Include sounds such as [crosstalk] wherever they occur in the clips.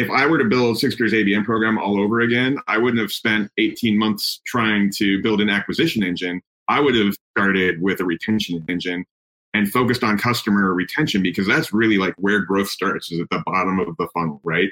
if I were to build Sigstr's ABM program all over again, I wouldn't have spent 18 months trying to build an acquisition engine. I would have started with a retention engine and focused on customer retention because that's really like where growth starts is at the bottom of the funnel, right?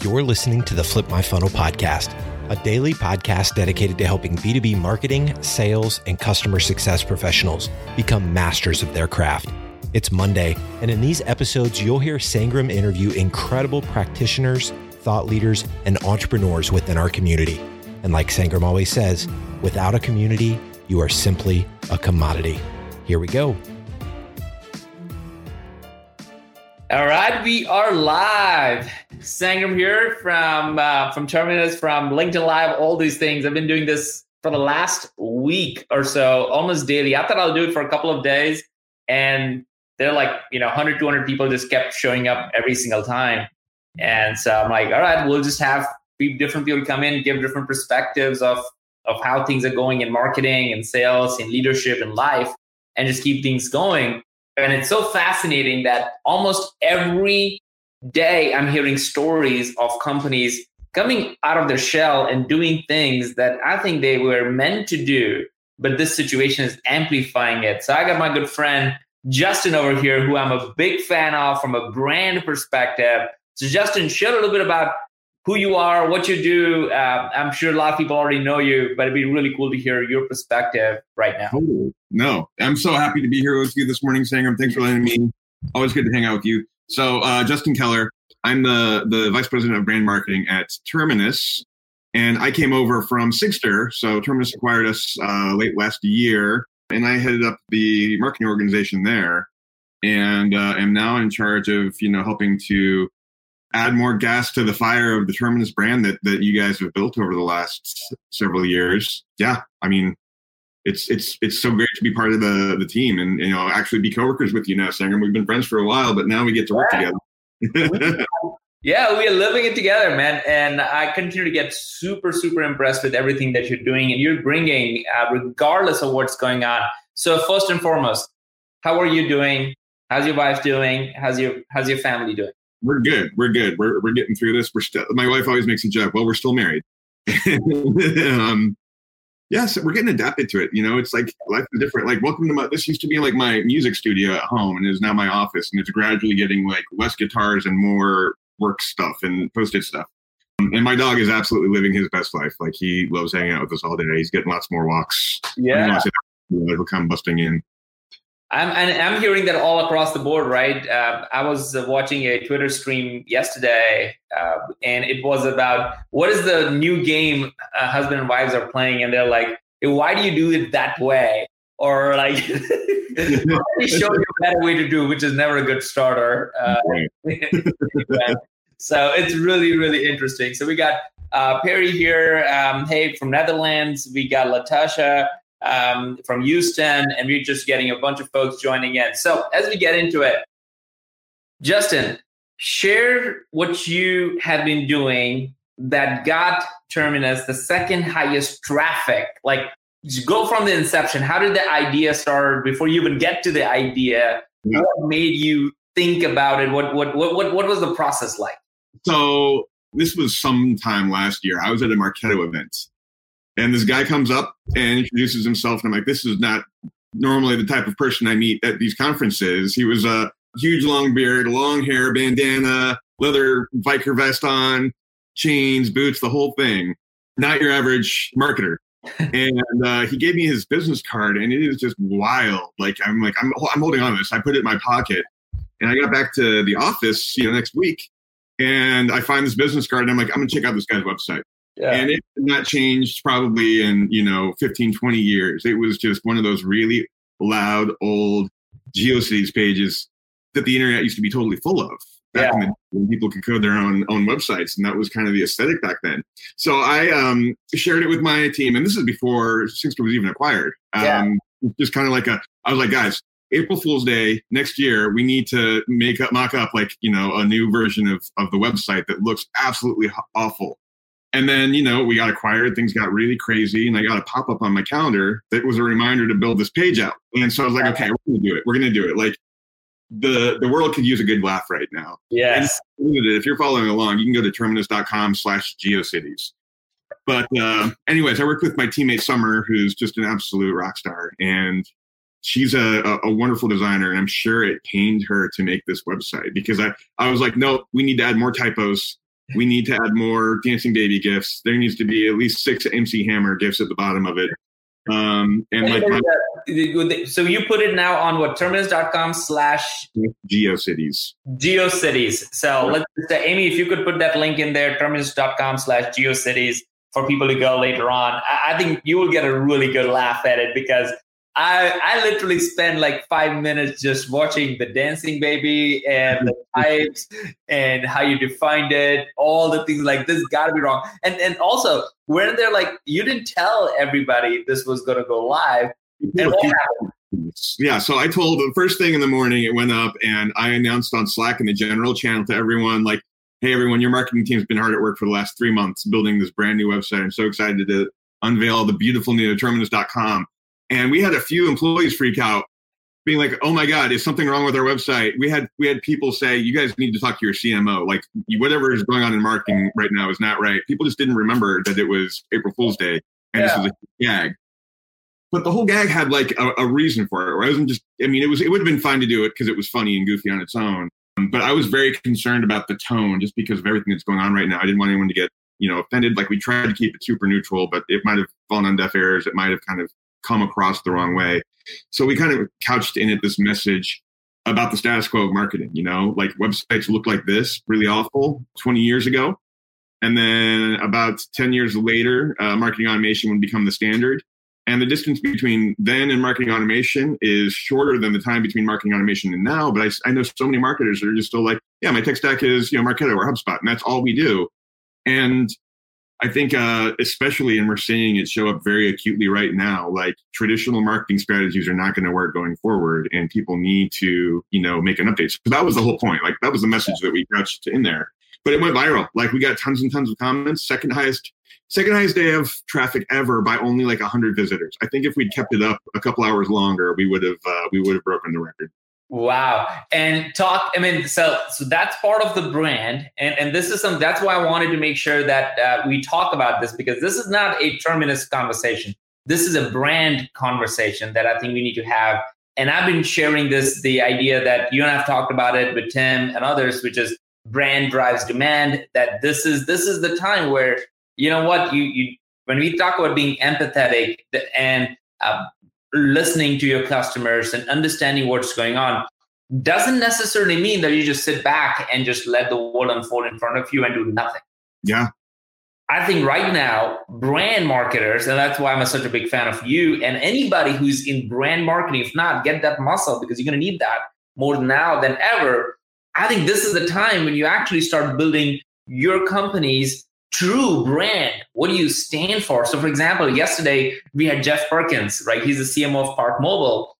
You're listening to the Flip My Funnel podcast, a daily podcast dedicated to helping B2B marketing, sales, and customer success professionals become masters of their craft. It's Monday, and in these episodes, you'll hear Sangram interview incredible practitioners, thought leaders, and entrepreneurs within our community. And like Sangram always says, without a community, you are simply a commodity. Here we go. All right, we are live. Sangram here from uh, from Terminus, from LinkedIn Live, all these things. I've been doing this for the last week or so, almost daily. I thought I'll do it for a couple of days, and they're like, you know, 100, 200 people just kept showing up every single time. And so I'm like, all right, we'll just have different people come in, give different perspectives of of how things are going in marketing and sales and leadership and life, and just keep things going. And it's so fascinating that almost every day I'm hearing stories of companies coming out of their shell and doing things that I think they were meant to do, but this situation is amplifying it. So I got my good friend Justin over here, who I'm a big fan of from a brand perspective. So, Justin, share a little bit about who you are, what you do. Uh, I'm sure a lot of people already know you, but it'd be really cool to hear your perspective right now. No, I'm so happy to be here with you this morning, Sangram. Thanks for letting me. Always good to hang out with you. So, uh, Justin Keller, I'm the the vice president of brand marketing at Terminus, and I came over from Sigstr. So, Terminus acquired us uh, late last year, and I headed up the marketing organization there, and uh, am now in charge of you know helping to add more gas to the fire of the Terminus brand that that you guys have built over the last several years. Yeah, I mean, it's it's it's so great to be part of the the team and you know actually be coworkers with you now, Sangram. We've been friends for a while, but now we get to work yeah. together. [laughs] yeah, we are living it together, man. And I continue to get super super impressed with everything that you're doing and you're bringing, uh, regardless of what's going on. So first and foremost, how are you doing? How's your wife doing? How's your how's your family doing? we're good. We're good. We're we're getting through this. We're still. My wife always makes a joke. Well, we're still married. [laughs] um, yes, we're getting adapted to it. You know, it's like life is different. Like, welcome to my. This used to be like my music studio at home, and is now my office, and it's gradually getting like less guitars and more work stuff and post-it stuff. Um, and my dog is absolutely living his best life. Like he loves hanging out with us all day. He's getting lots more walks. Yeah, he'll come busting in. I'm and I'm hearing that all across the board, right? Uh, I was uh, watching a Twitter stream yesterday, uh, and it was about what is the new game uh, husband and wives are playing, and they're like, "Why do you do it that way?" Or like, [laughs] "Let show you a better way to do," which is never a good starter. Uh, [laughs] so it's really, really interesting. So we got uh, Perry here, um, hey from Netherlands. We got Latasha um, from Houston, and we're just getting a bunch of folks joining in. So as we get into it, Justin, share what you have been doing that got Terminus the second highest traffic. Like, go from the inception. How did the idea start before you even get to the idea? Yeah. What made you think about it? What, what what what what was the process like? So this was sometime last year. I was at a Marketo event and this guy comes up and introduces himself, and I'm like, this is not normally the type of person I meet at these conferences. He was a huge long beard, long hair, bandana, leather biker vest on, chains, boots, the whole thing. Not your average marketer. And uh, he gave me his business card, and it is just wild. Like I'm like I'm I'm holding on to this. I put it in my pocket, and I got back to the office, you know, next week, and I find this business card, and I'm like, I'm gonna check out this guy's website. Yeah. And it not changed probably in, you know, 15, 20 years. It was just one of those really loud old GeoCities pages that the internet used to be totally full of. Back yeah. the, when people could code their own own websites, and that was kind of the aesthetic back then. So I um, shared it with my team, and this is before Sigstr was even acquired. Um, yeah. Just kind of like a, I was like, guys, April Fool's Day next year, we need to make up, mock up like you know a new version of of the website that looks absolutely awful. And then, you know, we got acquired, things got really crazy, and I got a pop up on my calendar that was a reminder to build this page out. And so I was like, okay, we're going to do it. We're going to do it. Like, the the world could use a good laugh right now. Yes. And if you're following along, you can go to terminus.com slash geocities. But uh, anyways, I worked with my teammate Summer, who's just an absolute rock star, and she's a, a, a wonderful designer, and I'm sure it pained her to make this website because I, I was like, no, we need to add more typos. We need to add more dancing baby gifts. There needs to be at least six MC Hammer gifts at the bottom of it. Um, and like, my, so you put it now on what terminus.com slash GeoCities. GeoCities. So let's say, Amy, if you could put that link in there, terminus.com slash GeoCities for people to go later on. I, I think you will get a really good laugh at it because I I literally spent like five minutes just watching the dancing baby and the [laughs] types and how you defined it, all the things like this gotta be wrong. And and also when they're like you didn't tell everybody this was gonna go live. And what happened? Yeah, so I told the first thing in the morning it went up and I announced on Slack in the general channel to everyone like hey everyone, your marketing team's been hard at work for the last three months building this brand new website. I'm so excited to unveil the beautiful new terminus.com. And we had a few employees freak out, being like, "Oh my God, is something wrong with our website?" We had we had people say, "You guys need to talk to your CMO. Like whatever is going on in marketing right now is not right." People just didn't remember that it was April Fool's Day and yeah. this was a gag. But the whole gag had like a, a reason for it. It wasn't just. I mean, it was. It would have been fine to do it because it was funny and goofy on its own but I was very concerned about the tone just because of everything that's going on right now. I didn't want anyone to get, you know, offended. Like we tried to keep it super neutral, but it might have fallen on deaf ears. It might have kind of come across the wrong way. So we kind of couched in it this message about the status quo of marketing, you know, like websites look like this, really awful 20 years ago. And then about 10 years later, uh, marketing automation would become the standard. And the distance between then and marketing automation is shorter than the time between marketing automation and now. But I, I know so many marketers are just still like, yeah, my tech stack is, you know, Marketo or HubSpot, and that's all we do. And I think, uh, especially, and we're seeing it show up very acutely right now, like traditional marketing strategies are not going to work going forward, and people need to, you know, make an update. So that was the whole point. Like that was the message that we couched in there. But it went viral. Like we got tons and tons of comments. Second highest second highest day of traffic ever by only like 100 visitors. I think if we'd kept it up a couple hours longer, we would have uh, we would have broken the record. Wow. And talk, I mean, so so that's part of the brand. And and this is some that's why I wanted to make sure that uh, we talk about this because this is not a terminus conversation. This is a brand conversation that I think we need to have. And I've been sharing this, the idea that you and I've talked about it with Tim and others, which is brand drives demand, that this is this is the time where you know what you you when we talk about being empathetic and uh, listening to your customers and understanding what's going on doesn't necessarily mean that you just sit back and just let the world unfold in front of you and do nothing. Yeah. I think right now, brand marketers, and that's why I'm such a big fan of you and anybody who's in brand marketing, if not, get that muscle because you're going to need that more now than ever. I think this is the time when you actually start building your company's true brand. What do you stand for? So, for example, yesterday we had Jeff Perkins, right? He's the CMO of Park Mobile.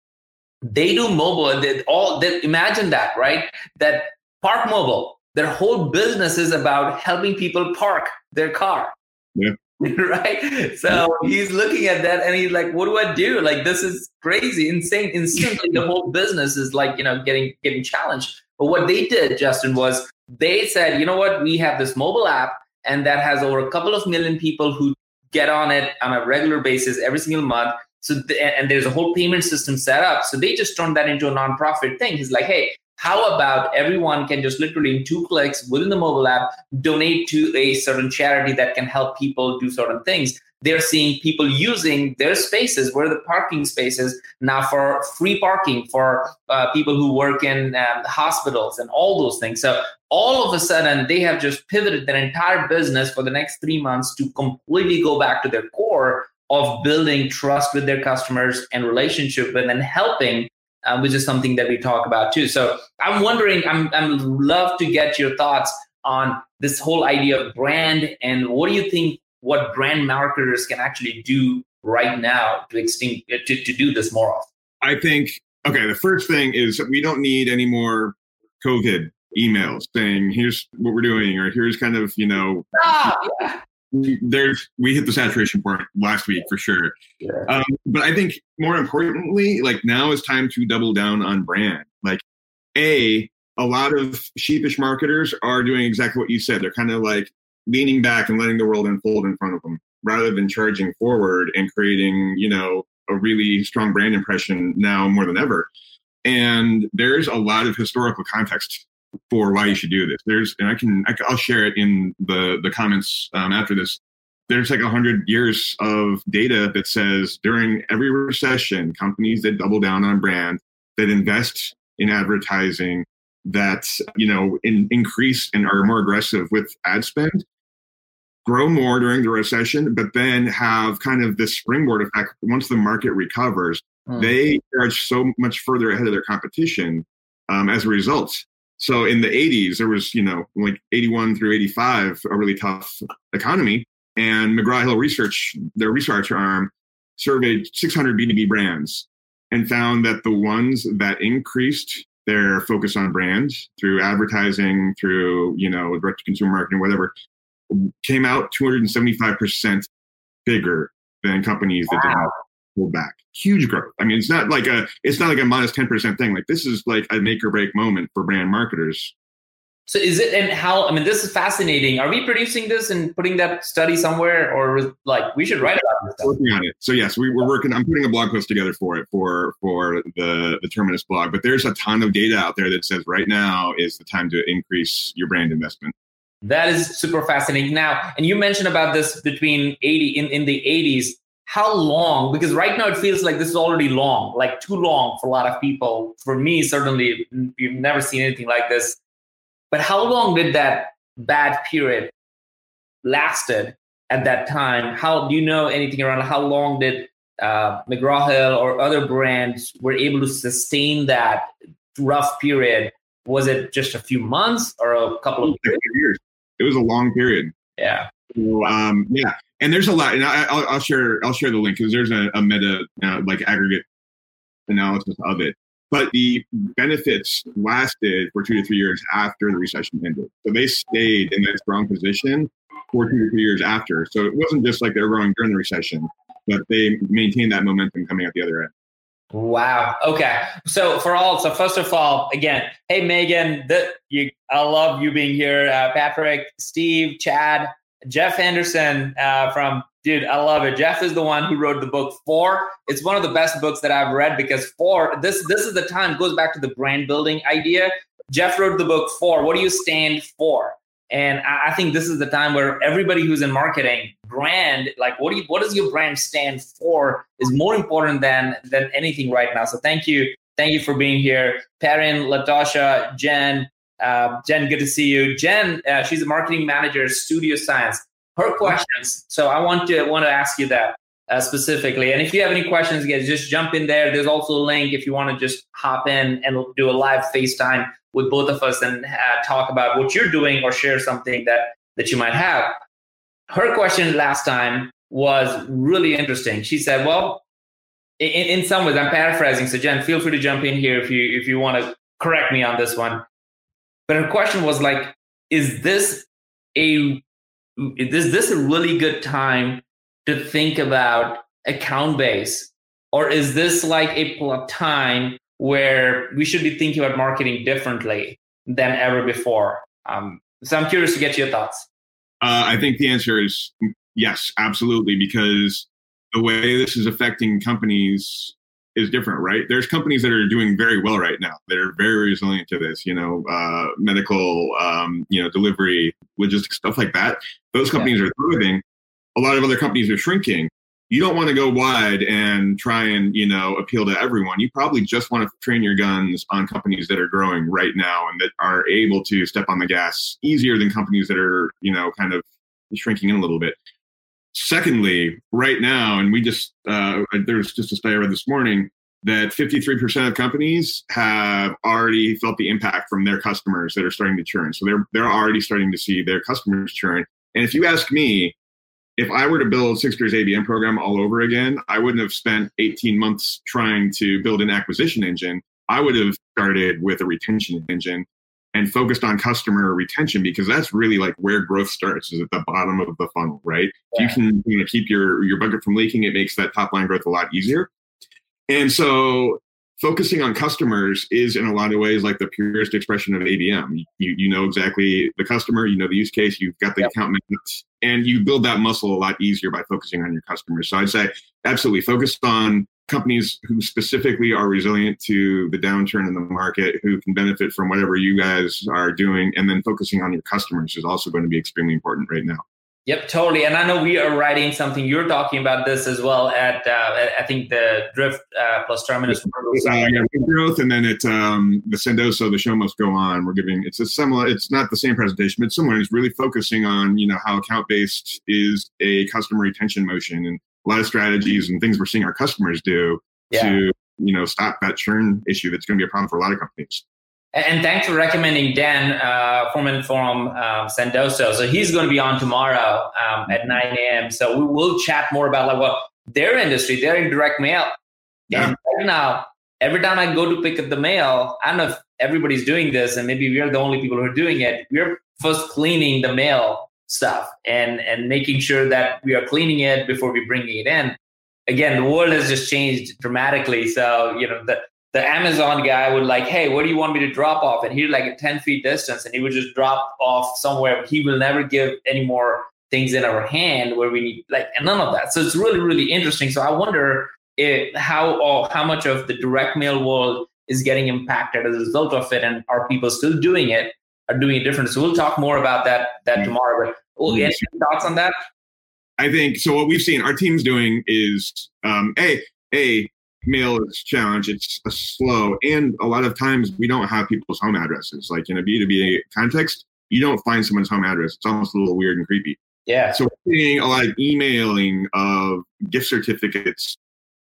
They do mobile, and they all they, imagine that, right? That Park Mobile, their whole business is about helping people park their car. Yeah. [laughs] right? So he's looking at that and he's like, what do I do? Like this is crazy, insane. Instantly the whole business is like, you know, getting getting challenged. But what they did, Justin, was they said, you know what, we have this mobile app and that has over a couple of million people who get on it on a regular basis every single month. So th- and there's a whole payment system set up. So they just turned that into a nonprofit thing. He's like, hey, how about everyone can just literally in two clicks within the mobile app donate to a certain charity that can help people do certain things? They're seeing people using their spaces where the parking spaces now for free parking for uh, people who work in um, hospitals and all those things. So all of a sudden they have just pivoted their entire business for the next three months to completely go back to their core of building trust with their customers and relationship and then helping uh, which is something that we talk about too. So i'm wondering i'm i'm love to get your thoughts on this whole idea of brand and what do you think what brand marketers can actually do right now to extinct to, to do this more often? I think okay, the first thing is we don't need any more COVID emails saying here's what we're doing or here's kind of, you know ah, yeah. there's we hit the saturation point last week for sure. Yeah. Um, but I think more importantly, like now is time to double down on brand. Like a a lot of sheepish marketers are doing exactly what you said. They're kind of like leaning back and letting the world unfold in front of them rather than charging forward and creating, you know, a really strong brand impression now more than ever. And there's a lot of historical context for why you should do this. There's, and I can, I will share it in the the comments um, after this. There's like hundred years of data that says during every recession, companies that double down on brand, that invest in advertising, that you know in, increase and are more aggressive with ad spend, grow more during the recession, but then have kind of this springboard effect once the market recovers. Mm. They charge so much further ahead of their competition um, as a result. So in the 80s, there was, you know, like 81 through 85, a really tough economy. And McGraw Hill Research, their research arm, surveyed 600 B2B brands and found that the ones that increased their focus on brand through advertising, through, you know, direct to consumer marketing, whatever, came out 275% bigger than companies that wow. didn't pull back. Huge growth. I mean, it's not like a it's not like a minus 10% thing. Like this is like a make or break moment for brand marketers. So is it and how I mean this is fascinating. Are we producing this and putting that study somewhere or like we should write about this? Working on it. So yes, we, we're working I'm putting a blog post together for it for for the the Terminus blog. But there's a ton of data out there that says right now is the time to increase your brand investment. That is super fascinating. Now, and you mentioned about this between 80 in, in the 80s. How long? Because right now it feels like this is already long, like too long for a lot of people. For me, certainly, you've never seen anything like this. But how long did that bad period lasted at that time? How do you know anything around how long did uh, McGraw Hill or other brands were able to sustain that rough period? Was it just a few months or a couple of years? It was a long period. Yeah. So, um, yeah, and there's a lot, and I, will I'll share I'll share the link because there's a, a meta uh, like aggregate analysis of it. But the benefits lasted for two to three years after the recession ended. So they stayed in that strong position for two to three years after. So it wasn't just like they were growing during the recession, but they maintained that momentum coming out the other end. Wow. Okay. So for all, so first of all, again, hey Megan, that you, I love you being here. Uh, Patrick, Steve, Chad, Jeff Henderson uh, from dude, I love it. Jeff is the one who wrote the book Four. It's one of the best books that I've read because Four. This this is the time goes back to the brand building idea. Jeff wrote the book Four. What do you stand for? And I think this is the time where everybody who's in marketing, brand, like what do you, what does your brand stand for, is more important than than anything right now. So thank you, thank you for being here, Perrin, Latasha, Jen. Uh, Jen, good to see you. Jen, uh, she's a marketing manager, at Studio Science. Her questions. So I want to want to ask you that uh, specifically. And if you have any questions, guys, just jump in there. There's also a link if you want to just hop in and do a live FaceTime with both of us and uh, talk about what you're doing or share something that that you might have. Her question last time was really interesting. She said, "Well, in, in some ways, I'm paraphrasing. So, Jen, feel free to jump in here if you if you want to correct me on this one." But her question was like, "Is this a is this a really good time to think about account base, or is this like a time where we should be thinking about marketing differently than ever before. Um, so I'm curious to get your thoughts. Uh, I think the answer is yes, absolutely, because the way this is affecting companies is different, right? There's companies that are doing very well right now. They're very resilient to this, you know, uh, medical, um, you know, delivery, logistics, stuff like that. Those companies yeah. are thriving. A lot of other companies are shrinking you don't want to go wide and try and you know appeal to everyone you probably just want to train your guns on companies that are growing right now and that are able to step on the gas easier than companies that are you know kind of shrinking in a little bit secondly right now and we just uh, there's just a study i read this morning that 53% of companies have already felt the impact from their customers that are starting to churn. So they're they're already starting to see their customers churn. And if you ask me if I were to build Sigstr's ABM program all over again, I wouldn't have spent 18 months trying to build an acquisition engine. I would have started with a retention engine and focused on customer retention because that's really like where growth starts is at the bottom of the funnel, right? Yeah. If you can you know, keep your your bucket from leaking, it makes that top line growth a lot easier. And so focusing on customers is in a lot of ways like the purest expression of ABM. You you know exactly the customer, you know the use case, you've got the yep. account management, and you build that muscle a lot easier by focusing on your customers. So I'd say absolutely focus on companies who specifically are resilient to the downturn in the market, who can benefit from whatever you guys are doing, and then focusing on your customers is also going to be extremely important right now. Yep, totally. And I know we are writing something. You're talking about this as well at, uh, I think the Drift uh, plus Terminus. Uh, yeah, growth, and then it um, the Sendoso. The show must go on. We're giving it's a similar. It's not the same presentation, but similar. It's really focusing on you know how account based is a customer retention motion and a lot of strategies and things we're seeing our customers do yeah. to you know stop that churn issue that's going to be a problem for a lot of companies. And thanks for recommending Dan uh, Foreman from um, Sendoso. So he's going to be on tomorrow um, at 9 a.m. So we will chat more about like what their industry, they're in direct mail. Yeah. And right now, every time I go to pick up the mail, I don't know if everybody's doing this, and maybe we're the only people who are doing it. We're first cleaning the mail stuff and and making sure that we are cleaning it before we bringing it in. Again, the world has just changed dramatically. So you know the the Amazon guy would like, hey, what do you want me to drop off? And he'd like a 10 feet distance and he would just drop off somewhere. He will never give any more things in our hand where we need like and none of that. So it's really, really interesting. So I wonder if, how or how much of the direct mail world is getting impacted as a result of it and are people still doing it, are doing it different. So we'll talk more about that that mm-hmm. tomorrow. But oh, any thoughts on that? I think so. What we've seen our team's doing is um, a a mail is challenge. It's a slow, and a lot of times we don't have people's home addresses. Like in a B two B context, you don't find someone's home address. It's almost a little weird and creepy. Yeah. So we're seeing a lot of emailing of gift certificates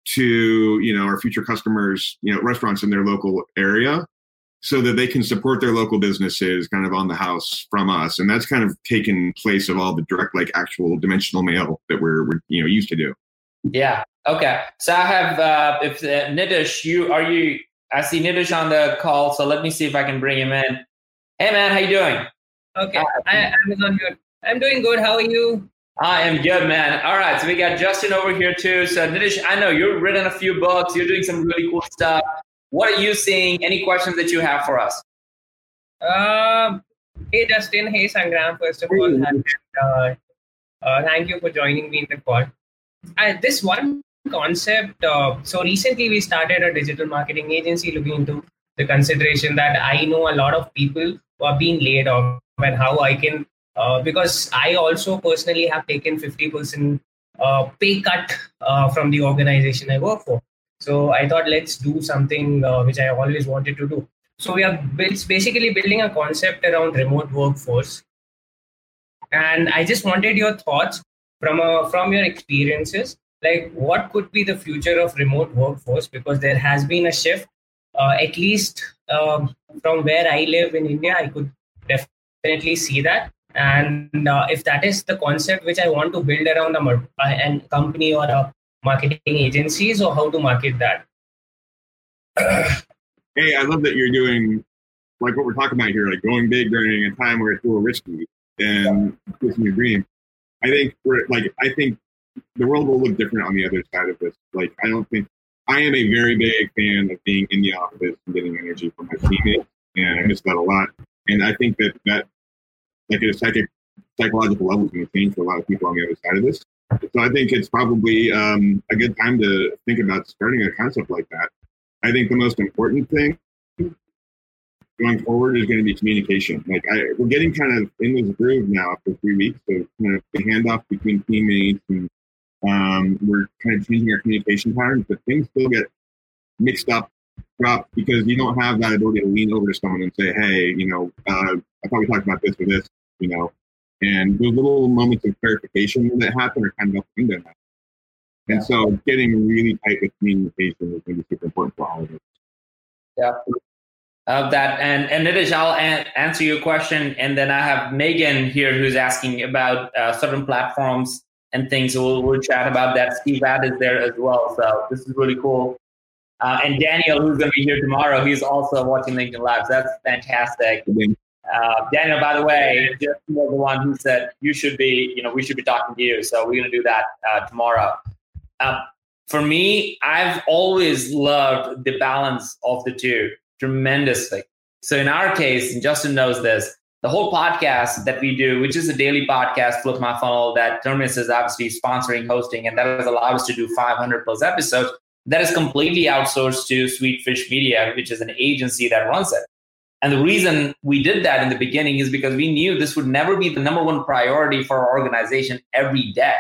to you know our future customers, you know, restaurants in their local area, so that they can support their local businesses kind of on the house from us, and that's kind of taken place of all the direct, like actual dimensional mail that we're, we're you know used to do. Yeah. Okay. So I have uh, if uh, Nitish, you are you? I see Nitish on the call, so let me see if I can bring him in. Hey man, how you doing? Okay, I, Amazon good. I'm doing good. How are you? I am good, man. All right, so we got Justin over here too. So Nitish, I know you've written a few books. You're doing some really cool stuff. What are you seeing? Any questions that you have for us? Uh, hey Justin. Hey Sangram. First of all, uh, uh, thank you for joining me in the call. I, this one concept. Uh, so recently, we started a digital marketing agency looking into the consideration that I know a lot of people who are being laid off and how I can, uh, because I also personally have taken 50% uh, pay cut uh, from the organization I work for. So I thought let's do something uh, which I always wanted to do. So we are basically building a concept around remote workforce. And I just wanted your thoughts from a, from your experiences like what could be the future of remote workforce because there has been a shift uh, at least um, from where i live in india i could definitely see that and uh, if that is the concept which i want to build around a, a company or a marketing agencies or how to market that hey i love that you're doing like what we're talking about here like going big during a time where it's a little risky and pushing your dream I think we're like I think the world will look different on the other side of this. Like I don't think I am a very big fan of being in the office and getting energy from my teammates, and I miss that a lot. And I think that that like a psychic psychological level is going to change for a lot of people on the other side of this. So I think it's probably um, a good time to think about starting a concept like that. I think the most important thing going forward is going to be communication. Like I, we're getting kind of in this groove now for three weeks. So kind of the handoff between teammates and um, we're kind of changing our communication patterns, but things still get mixed up, up because you don't have that ability to lean over to someone and say, "Hey, you know, uh, I thought we talked about this or this," you know. And those little moments of clarification that happen are kind of up to that. And so, getting really tight with communication is going to be super important for all of us. Yeah, of that. And and Nitish, I'll an- answer your question, and then I have Megan here who's asking about uh, certain platforms and things. So we'll, we'll chat about that. Steve Ad is there as well, so this is really cool. Uh, and Daniel, who's going to be here tomorrow, he's also watching LinkedIn Live. So that's fantastic. Uh, Daniel, by the way, just was the one who said you should be, you know, we should be talking to you. So we're going to do that uh, tomorrow. Um, for me, I've always loved the balance of the two tremendously. So in our case, and Justin knows this, the whole podcast that we do, which is a daily podcast, Flip My Funnel, that Terminus is obviously sponsoring, hosting, and that has allowed us to do 500 plus episodes. That is completely outsourced to Sweetfish Media, which is an agency that runs it. And the reason we did that in the beginning is because we knew this would never be the number one priority for our organization every day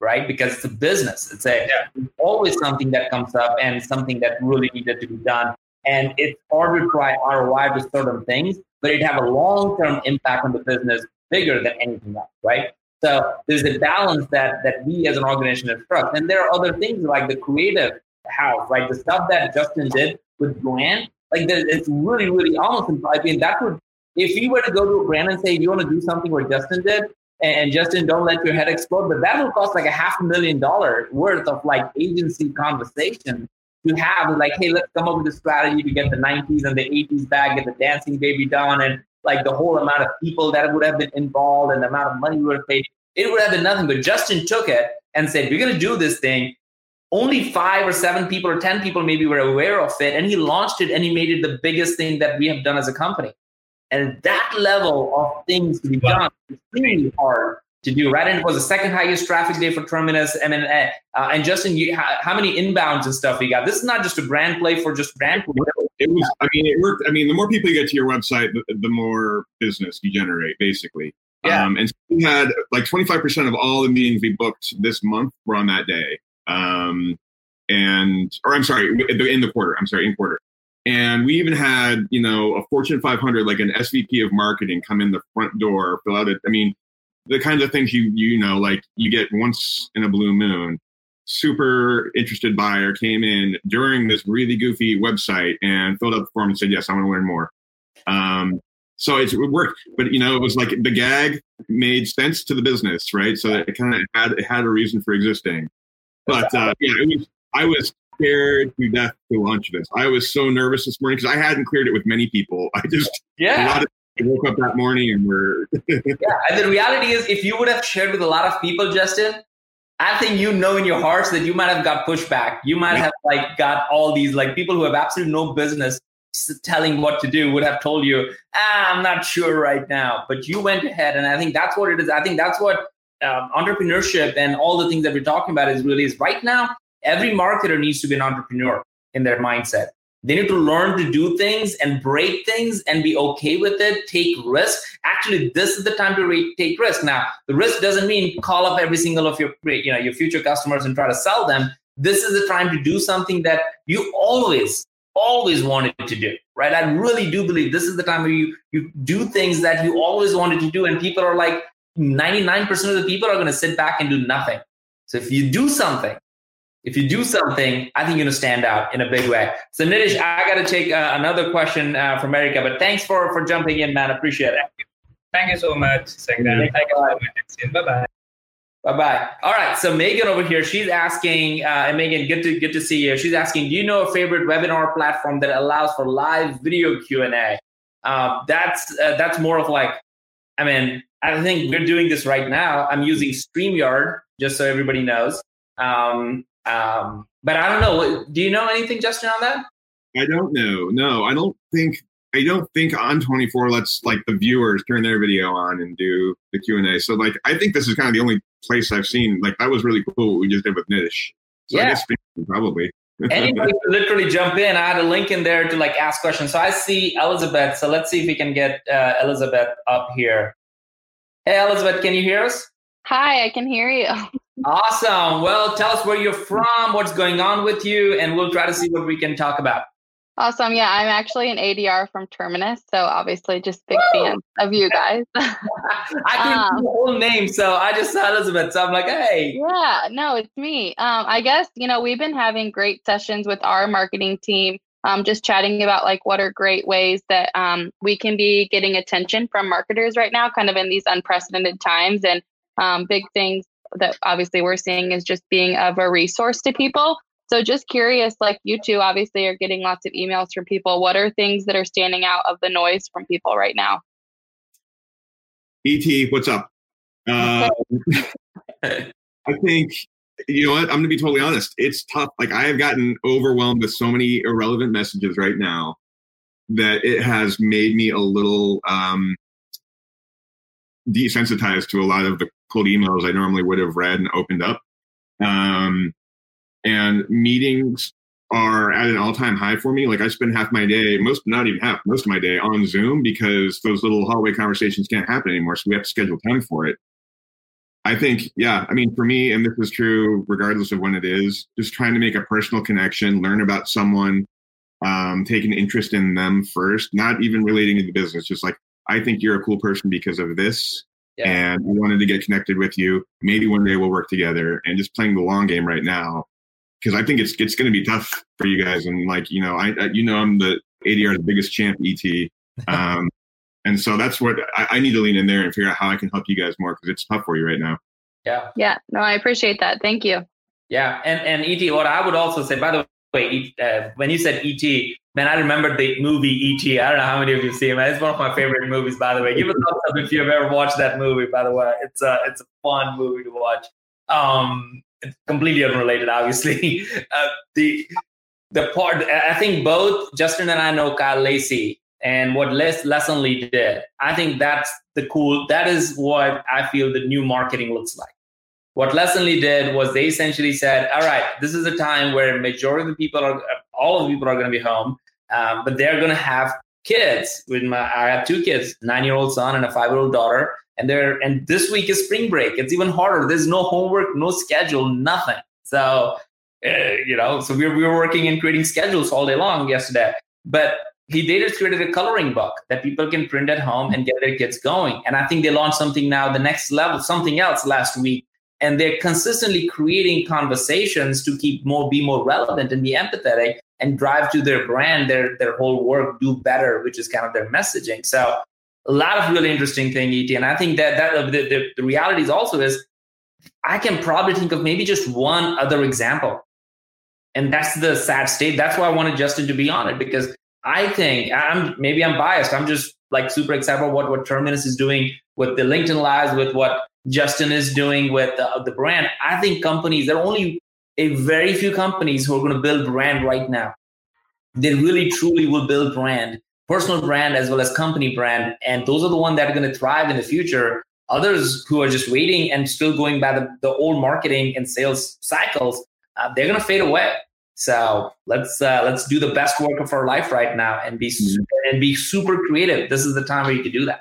right? Because it's a business. It's a yeah. always something that comes up and something that really needed to be done. And it's hard to try ROI with certain things, but it have a long term impact on the business bigger than anything else, right? So there's a balance that that we as an organization have struck. And there are other things like the creative house, like the stuff that Justin did with brand. Like it's really, really almost. I mean, that would if you were to go to a brand and say you want to do something where Justin did, and Justin, don't let your head explode. But that will cost like a half a million dollar worth of like agency conversation to have like, hey, let's come up with a strategy to get the 90s and the 80s back, get the dancing baby done, and like the whole amount of people that would have been involved and the amount of money we would have paid. It would have been nothing. But Justin took it and said, We're gonna do this thing. Only five or seven people or 10 people maybe were aware of it. And he launched it and he made it the biggest thing that we have done as a company. And that level of things to be done is really hard to do, right? And it was the second highest traffic day for Terminus. I mean, uh, and Justin, you, how, how, many inbounds and stuff you got? This is not just a brand play for just brand play. It was, I mean, it worked. I mean, the more people you get to your website, the, the more business you generate, basically. Yeah. Um, and so we had like 25% of all the meetings we booked this month were on that day. Um, and, or I'm sorry, in the quarter, I'm sorry, in quarter. And we even had, you know, a Fortune 500, like an SVP of marketing come in the front door, fill out it. I mean, the kinds of things you, you know, like you get once in a blue moon. Super interested buyer came in during this really goofy website and filled out the form and said, yes, I want to learn more. Um, so it worked, but you know, it was like the gag made sense to the business, right? So it kind of had, it had a reason for existing. But uh, yeah, it was, I was scared to death to launch this. I was so nervous this morning because I hadn't cleared it with many people. I just yeah. A lot I woke up that morning and we're [laughs] yeah. And the reality is, if you would have shared with a lot of people, Justin, I think you know in your hearts that you might have got pushback. You might yeah. have like got all these like people who have absolutely no business telling what to do would have told you, ah, I'm not sure right now. But you went ahead, and I think that's what it is. I think that's what um, entrepreneurship and all the things that we're talking about is really is right now every marketer needs to be an entrepreneur in their mindset. They need to learn to do things and break things and be okay with it, take risk Actually, this is the time to re- take risk. Now, the risk doesn't mean call up every single of your you know your future customers and try to sell them. This is the time to do something that you always always wanted to do, right? I really do believe this is the time where you you do things that you always wanted to do, and people are like 99% of the people are going to sit back and do nothing. So if you do something if you do something, I think you're going to stand out in a big way. So, Nitish, I got to take uh, another question uh, from Erica, but thanks for for jumping in, man. Appreciate it. Thank you so much, Sangram. Thank you so much. Bye bye. Bye bye. All right. So Megan over here, she's asking, uh, and Megan, good to good to see you. She's asking, do you know a favorite webinar platform that allows for live video Q and A? Uh, that's uh, that's more of like, I mean, I think we're doing this right now. I'm using Streamyard just so everybody knows. Um, um, but I don't know. Do you know anything, Justin, on that? I don't know. No, I don't think. I don't think On24 lets like the viewers turn their video on and do the Q and A. So like, I think this is kind of the only place I've seen. Like, that was really cool. What we just did with Nish. So yeah. I guess probably. [laughs] Anybody could literally jump in. I had a link in there to like ask questions. So I see Elizabeth. So let's see if we can get uh, Elizabeth up here. Hey, Elizabeth, can you hear us? Hi, I can hear you. [laughs] Awesome. Well, tell us where you're from, what's going on with you, and we'll try to see what we can talk about. Awesome. Yeah, I'm actually an ADR from Terminus, so obviously just big Woo! fan of you guys. [laughs] [laughs] I can um, the whole name, so I just saw Elizabeth, so I'm like, hey. Yeah, no, it's me. Um, I guess you know we've been having great sessions with our marketing team, um, just chatting about like what are great ways that um, we can be getting attention from marketers right now, kind of in these unprecedented times, and um, big things that obviously we're seeing is just being of a resource to people. So just curious, like you two obviously are getting lots of emails from people. What are things that are standing out of the noise from people right now? ET, what's up? Uh, [laughs] I think you know what? I'm going to be totally honest. It's tough. Like I have gotten overwhelmed with so many irrelevant messages right now that it has made me a little um, desensitized to a lot of the cold emails I normally would have read and opened up. Um, and meetings are at an all-time high for me. Like I spend half my day, most not even half, most of my day on Zoom because those little hallway conversations can't happen anymore. So we have to schedule time for it. I think, yeah, I mean, for me, and this is true regardless of when it is, just trying to make a personal connection, learn about someone, um, take an interest in them first, not even relating to the business, just like, I think you're a cool person because of this. Yeah. And I wanted to get connected with you. Maybe one day we'll work together and just playing the long game right now. Cause I think it's, it's going to be tough for you guys. And like, you know, I, I you know, I'm the ADR's biggest champ ET. [laughs] Um, and so that's what I, I, need to lean in there and figure out how I can help you guys more because it's tough for you right now. Yeah. Yeah. No, I appreciate that. Thank you. Yeah. And, and ET, what I would also say, by the way, uh, when you said ET, man, I remember the movie ET. I don't know how many of you see it. Man. It's one of my favorite movies, by the way. Give a thumbs up if you've ever watched that movie, by the way. It's a, it's a fun movie to watch. Um, completely unrelated, obviously. [laughs] Uh, the, the part, I think both Justin and I know Kyle Lacey and what Les Lessonly did. I think that's the cool. That is what I feel the new marketing looks like. What Lessonly did was they essentially said, "All right, this is a time where majority of the people are, all of the people are going to be home, um, but they're going to have kids. With my, I have two kids, nine-year-old son and a five-year-old daughter, and they're and this week is spring break. It's even harder. There's no homework, no schedule, nothing. So." Uh, you know, so we were, we were working and creating schedules all day long yesterday. But he they just created a coloring book that people can print at home and get their kids going. And I think they launched something now, the next level, something else last week. And they're consistently creating conversations to keep more, be more relevant and be empathetic and drive to their brand, their their whole work, do better, which is kind of their messaging. So a lot of really interesting thing, ET. And I think that that uh, the, the, the reality is also is I can probably think of maybe just one other example. And that's the sad state. That's why I wanted Justin to be on it because I think I'm maybe I'm biased. I'm just like super excited about what, what Terminus is doing with the LinkedIn Lives, with what Justin is doing with the, the brand. I think companies, there are only a very few companies who are going to build brand right now. They really truly will build brand, personal brand as well as company brand. And those are the ones that are going to thrive in the future. Others who are just waiting and still going by the, the old marketing and sales cycles, uh, they're going to fade away. So let's uh, let's do the best work of our life right now and be mm-hmm. and be super creative. This is the time where you can do that.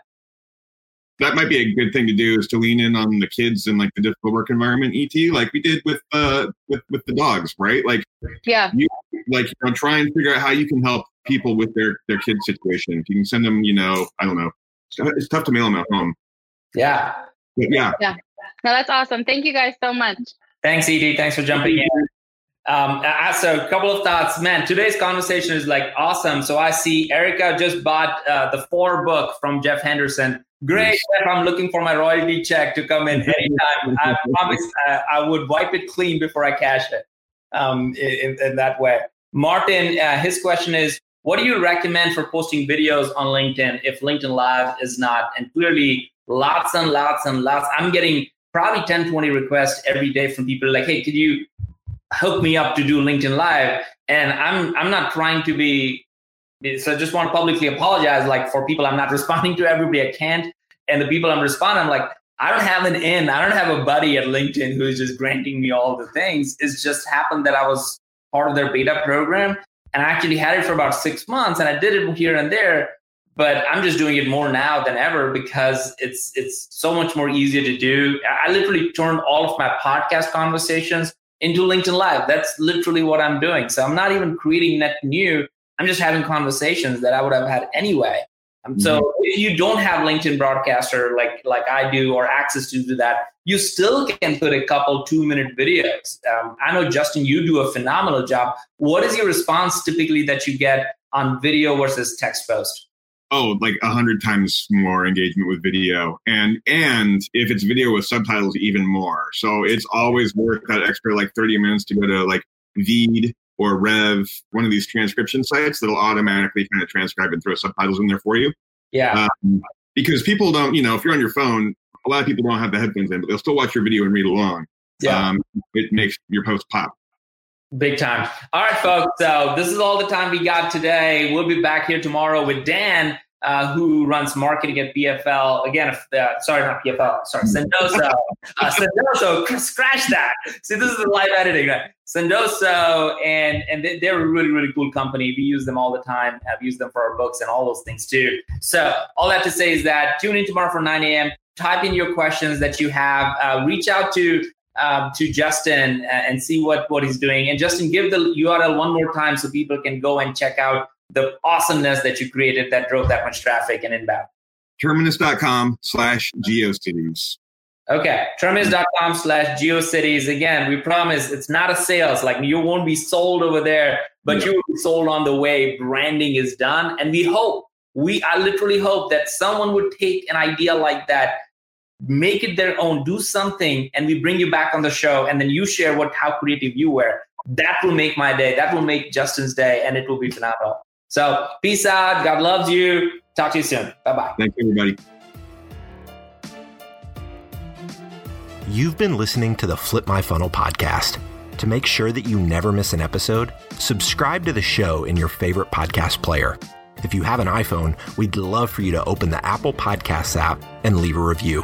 That might be a good thing to do is to lean in on the kids in like the difficult work environment, ET, like we did with uh with with the dogs, right? Like yeah, you like you know, try and figure out how you can help people with their their kid situation. If you can send them, you know, I don't know, it's tough to mail them at home. Yeah, but yeah, yeah. No, that's awesome. Thank you guys so much. Thanks, Ed. Thanks for jumping in. Um, so a couple of thoughts, man. Today's conversation is like awesome. So I see Erica just bought uh, the four book from Jeff Henderson. Great, Jeff. I'm looking for my royalty check to come in anytime. I [laughs] promise uh, I would wipe it clean before I cash it. Um, in, in, that way. Martin, uh, his question is, what do you recommend for posting videos on LinkedIn if LinkedIn Live is not? And clearly, lots and lots and lots. I'm getting probably 10, 20 requests every day from people like, hey, could you hook me up to do LinkedIn Live. And I'm I'm not trying to be so I just want to publicly apologize like for people I'm not [laughs] responding to everybody I can't. And the people I'm responding, I'm like, I don't have an in, I don't have a buddy at LinkedIn who's just granting me all the things. It's just happened that I was part of their beta program and I actually had it for about six months and I did it here and there. But I'm just doing it more now than ever because it's it's so much more easier to do. I literally turned all of my podcast conversations into LinkedIn Live. That's literally what I'm doing. So I'm not even creating net new. I'm just having conversations that I would have had anyway. Um, so mm-hmm. if you don't have LinkedIn Broadcaster like like I do or access to do that, you still can put a couple two minute videos. Um, I know Justin, you do a phenomenal job. What is your response typically that you get on video versus text post? Oh like a hundred times more engagement with video. And and if it's video with subtitles even more. So it's always worth that extra like 30 minutes to go to like Veed or rev one of these transcription sites that'll automatically kind of transcribe and throw subtitles in there for you. Yeah. Um, because people don't you know if you're on your phone a lot of people don't have the headphones in but they'll still watch your video and read along. Yeah. um, it makes your post pop. Big time. All right, folks. So this is all the time we got today. We'll be back here tomorrow with Dan, uh, who runs marketing at BFL. Again, if the, sorry, not PFL. Sorry, Sendoso. [laughs] uh, Sendoso. Scratch that. See, this is the live editing, right? Sendoso, and and they, they're a really really cool company. We use them all the time. I've used them for our books and all those things too. So all that to say is that tune in tomorrow for 9 a.m. Type in your questions that you have. Uh, reach out to um, to Justin and see what what he's doing. And Justin, give the URL one more time so people can go and check out the awesomeness that you created that drove that much traffic and inbound. Terminus.com slash geocities. Okay, terminus.com slash geocities. Again, we promise it's not a sales. Like you won't be sold over there, but yeah. you will be sold on the way branding is done. And we hope, we I literally hope that someone would take an idea like that make it their own do something and we bring you back on the show and then you share what how creative you were. That will make my day. That will make justin's day and it will be phenomenal. So peace out. God loves you. Talk to you soon. Bye-bye. Thank you everybody. You've been listening to the flip my funnel podcast. To make sure that you never miss an episode subscribe to the show in your favorite podcast player. If you have an iphone we'd love for you to open the apple podcasts app and leave a review